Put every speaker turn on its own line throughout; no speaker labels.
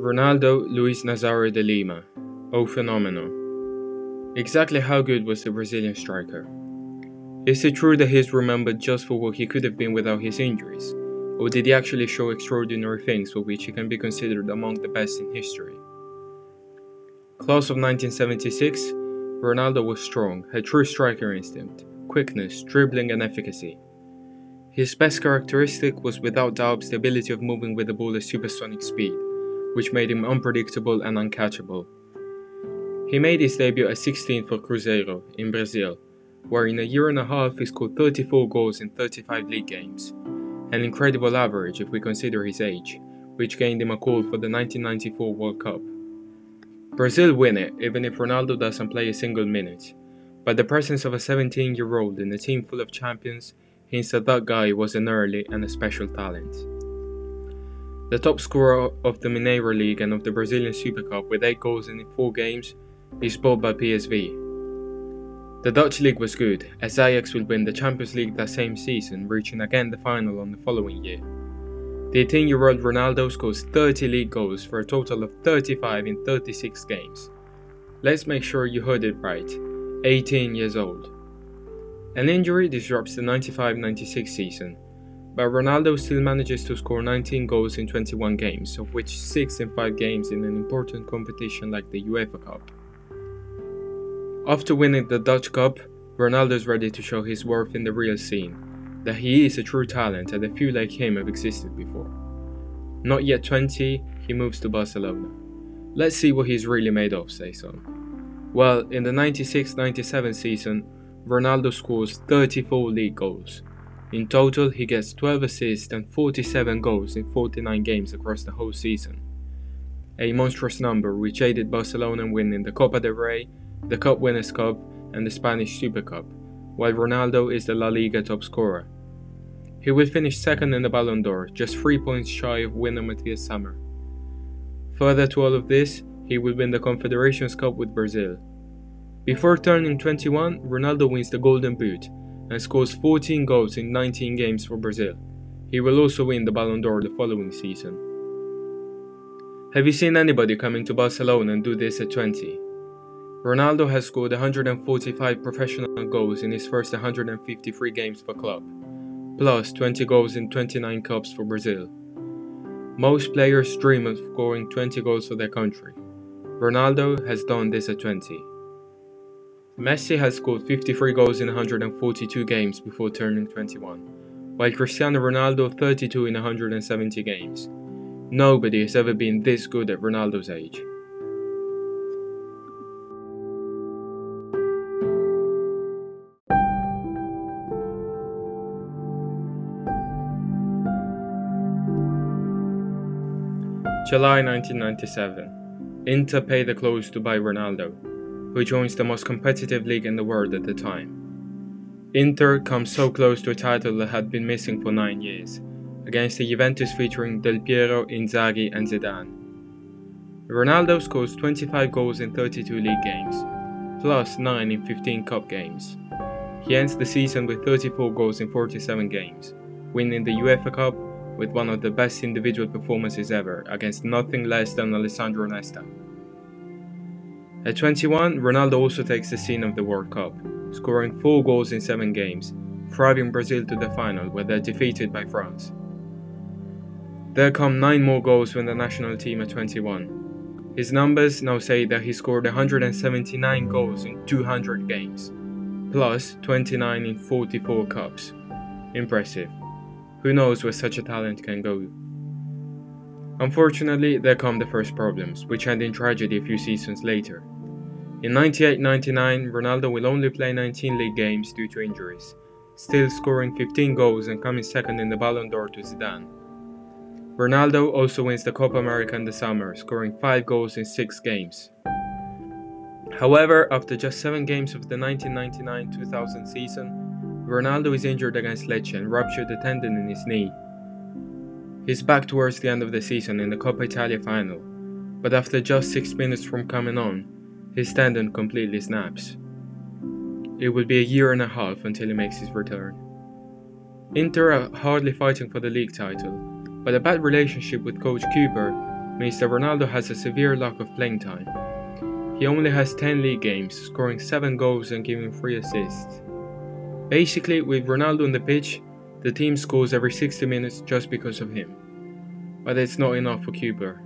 Ronaldo Luis Nazário de Lima, O Fenomeno. Exactly how good was the Brazilian striker? Is it true that he is remembered just for what he could have been without his injuries? Or did he actually show extraordinary things for which he can be considered among the best in history? Class of 1976, Ronaldo was strong, had true striker instinct, quickness, dribbling, and efficacy. His best characteristic was without doubt the ability of moving with the ball at supersonic speed, which made him unpredictable and uncatchable. He made his debut at 16 for Cruzeiro in Brazil, where in a year and a half he scored 34 goals in 35 league games, an incredible average if we consider his age, which gained him a call for the 1994 World Cup. Brazil win it even if Ronaldo doesn't play a single minute, but the presence of a 17 year old in a team full of champions hints that that guy was an early and a special talent. The top scorer of the Mineiro League and of the Brazilian Super Cup with 8 goals in 4 games is bought by PSV. The Dutch league was good, as Ajax will win the Champions League that same season, reaching again the final on the following year. The 18 year old Ronaldo scores 30 league goals for a total of 35 in 36 games. Let's make sure you heard it right 18 years old. An injury disrupts the 95 96 season, but Ronaldo still manages to score 19 goals in 21 games, of which 6 in 5 games in an important competition like the UEFA Cup. After winning the Dutch Cup, Ronaldo is ready to show his worth in the real scene, that he is a true talent and a few like him have existed before. Not yet 20, he moves to Barcelona. Let's see what he's really made of, say some. Well, in the 96 97 season, Ronaldo scores 34 league goals. In total, he gets 12 assists and 47 goals in 49 games across the whole season. A monstrous number which aided Barcelona in winning the Copa del Rey, the Cup Winners' Cup, and the Spanish Super Cup, while Ronaldo is the La Liga top scorer. He will finish second in the Ballon d'Or, just 3 points shy of winner Matthias Sammer. Further to all of this, he will win the Confederations Cup with Brazil. Before turning 21, Ronaldo wins the Golden Boot and scores 14 goals in 19 games for Brazil. He will also win the Ballon d'Or the following season. Have you seen anybody coming to Barcelona and do this at 20? Ronaldo has scored 145 professional goals in his first 153 games for club, plus 20 goals in 29 cups for Brazil. Most players dream of scoring 20 goals for their country. Ronaldo has done this at 20. Messi has scored 53 goals in 142 games before turning 21, while Cristiano Ronaldo 32 in 170 games. Nobody has ever been this good at Ronaldo's age. July 1997. Inter pay the close to buy Ronaldo, who joins the most competitive league in the world at the time. Inter comes so close to a title that had been missing for nine years, against the Juventus featuring Del Piero, Inzaghi, and Zidane. Ronaldo scores 25 goals in 32 league games, plus 9 in 15 cup games. He ends the season with 34 goals in 47 games, winning the UEFA Cup with one of the best individual performances ever against nothing less than Alessandro Nesta. At 21, Ronaldo also takes the scene of the World Cup, scoring 4 goals in 7 games, driving Brazil to the final where they're defeated by France. There come 9 more goals from the national team at 21. His numbers now say that he scored 179 goals in 200 games, plus 29 in 44 cups. Impressive. Who knows where such a talent can go? Unfortunately, there come the first problems, which end in tragedy a few seasons later. In 98-99, Ronaldo will only play 19 league games due to injuries, still scoring 15 goals and coming second in the Ballon d'Or to Zidane. Ronaldo also wins the Copa America in the summer, scoring 5 goals in 6 games. However, after just 7 games of the 1999-2000 season, Ronaldo is injured against Lecce and ruptured a tendon in his knee, He's back towards the end of the season in the Coppa Italia final, but after just 6 minutes from coming on, his tendon completely snaps. It will be a year and a half until he makes his return. Inter are hardly fighting for the league title, but a bad relationship with coach Cúper means that Ronaldo has a severe lack of playing time. He only has 10 league games, scoring 7 goals and giving 3 assists. Basically, with Ronaldo on the pitch, the team scores every 60 minutes just because of him. But it's not enough for Cúper.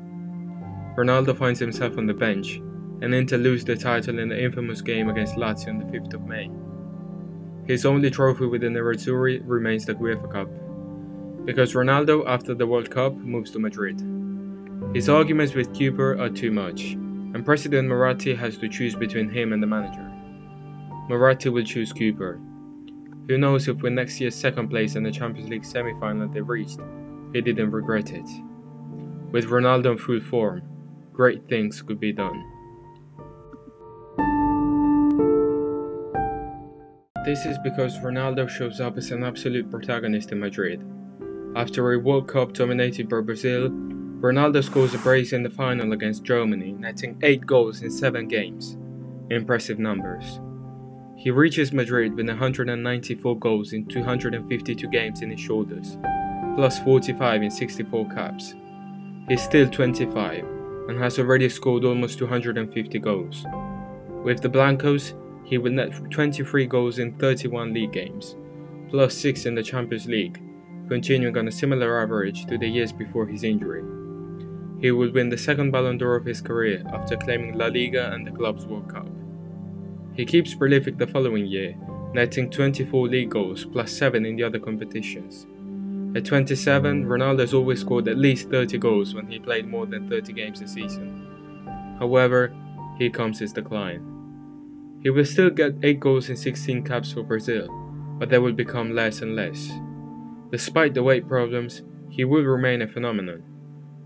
Ronaldo finds himself on the bench, and Inter lose the title in the infamous game against Lazio on the 5th of May. His only trophy within the Nerazzurri remains the UEFA Cup, because Ronaldo, after the World Cup, moves to Madrid. His arguments with Cúper are too much, and President Moratti has to choose between him and the manager. Moratti will choose Cúper. Who knows if with next year's second place in the Champions League semi final they reached, he didn't regret it. With Ronaldo in full form, great things could be done. This is because Ronaldo shows up as an absolute protagonist in Madrid. After a World Cup dominated by Brazil, Ronaldo scores a brace in the final against Germany, netting 8 goals in 7 games. Impressive numbers. He reaches Madrid with 194 goals in 252 games in his shoulders, plus 45 in 64 caps. He's still 25 and has already scored almost 250 goals. With the Blancos, he will net 23 goals in 31 league games, plus 6 in the Champions League, continuing on a similar average to the years before his injury. He will win the second Ballon d'Or of his career after claiming La Liga and the club's World Cup. He keeps prolific the following year, netting 24 league goals plus 7 in the other competitions. At 27, Ronaldo has always scored at least 30 goals when he played more than 30 games a season. However, here comes his decline. He will still get 8 goals in 16 caps for Brazil, but they will become less and less. Despite the weight problems, he will remain a phenomenon,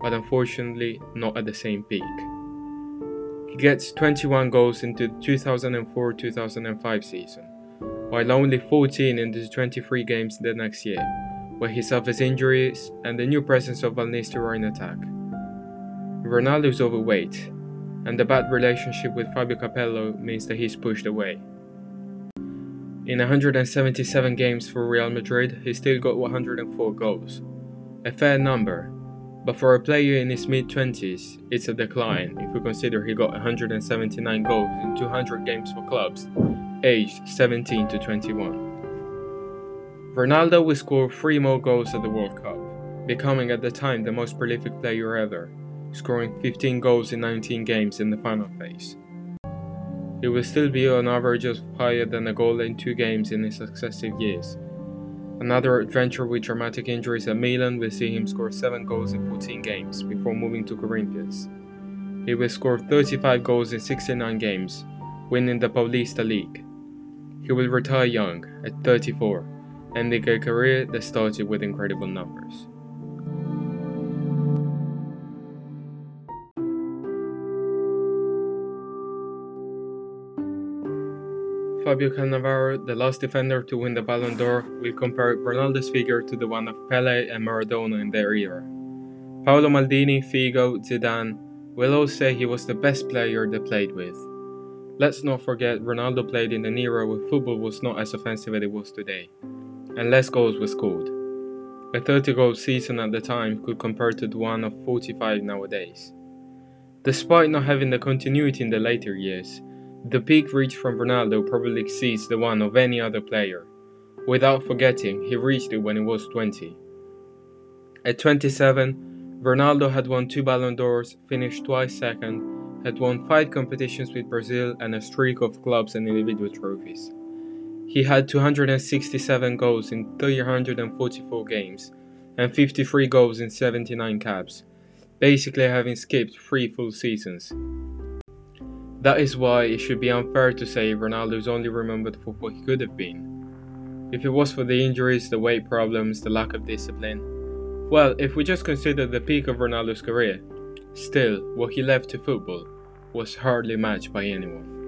but unfortunately not at the same peak. He gets 21 goals into the 2004-2005 season, while only 14 in the 23 games the next year, where he suffers injuries and the new presence of Van Nistelrooy in attack. Ronaldo is overweight, and the bad relationship with Fabio Capello means that he's pushed away. In 177 games for Real Madrid, he still got 104 goals. A fair number, but for a player in his mid 20s, it's a decline if we consider he got 179 goals in 200 games for clubs, aged 17 to 21. Ronaldo will score 3 more goals at the World Cup, becoming at the time the most prolific player ever scoring 15 goals in 19 games in the final phase. He will still be on average of higher than a goal in two games in his successive years. Another adventure with dramatic injuries at Milan will see him score 7 goals in 14 games before moving to Corinthians. He will score 35 goals in 69 games, winning the Paulista League. He will retire young, at 34, ending a career that started with incredible numbers. Fabio Cannavaro, the last defender to win the Ballon d'Or, will compare Ronaldo's figure to the one of Pele and Maradona in their era. Paolo Maldini, Figo, Zidane will all say he was the best player they played with. Let's not forget Ronaldo played in an era where football was not as offensive as it was today, and less goals were scored. A 30 goal season at the time could compare to the one of 45 nowadays. Despite not having the continuity in the later years, the peak reached from Ronaldo probably exceeds the one of any other player. Without forgetting, he reached it when he was 20. At 27, Ronaldo had won two Ballon d'Ors, finished twice second, had won five competitions with Brazil, and a streak of clubs and individual trophies. He had 267 goals in 344 games and 53 goals in 79 caps, basically having skipped three full seasons. That is why it should be unfair to say Ronaldo is only remembered for what he could have been. If it was for the injuries, the weight problems, the lack of discipline, well, if we just consider the peak of Ronaldo's career, still, what he left to football was hardly matched by anyone.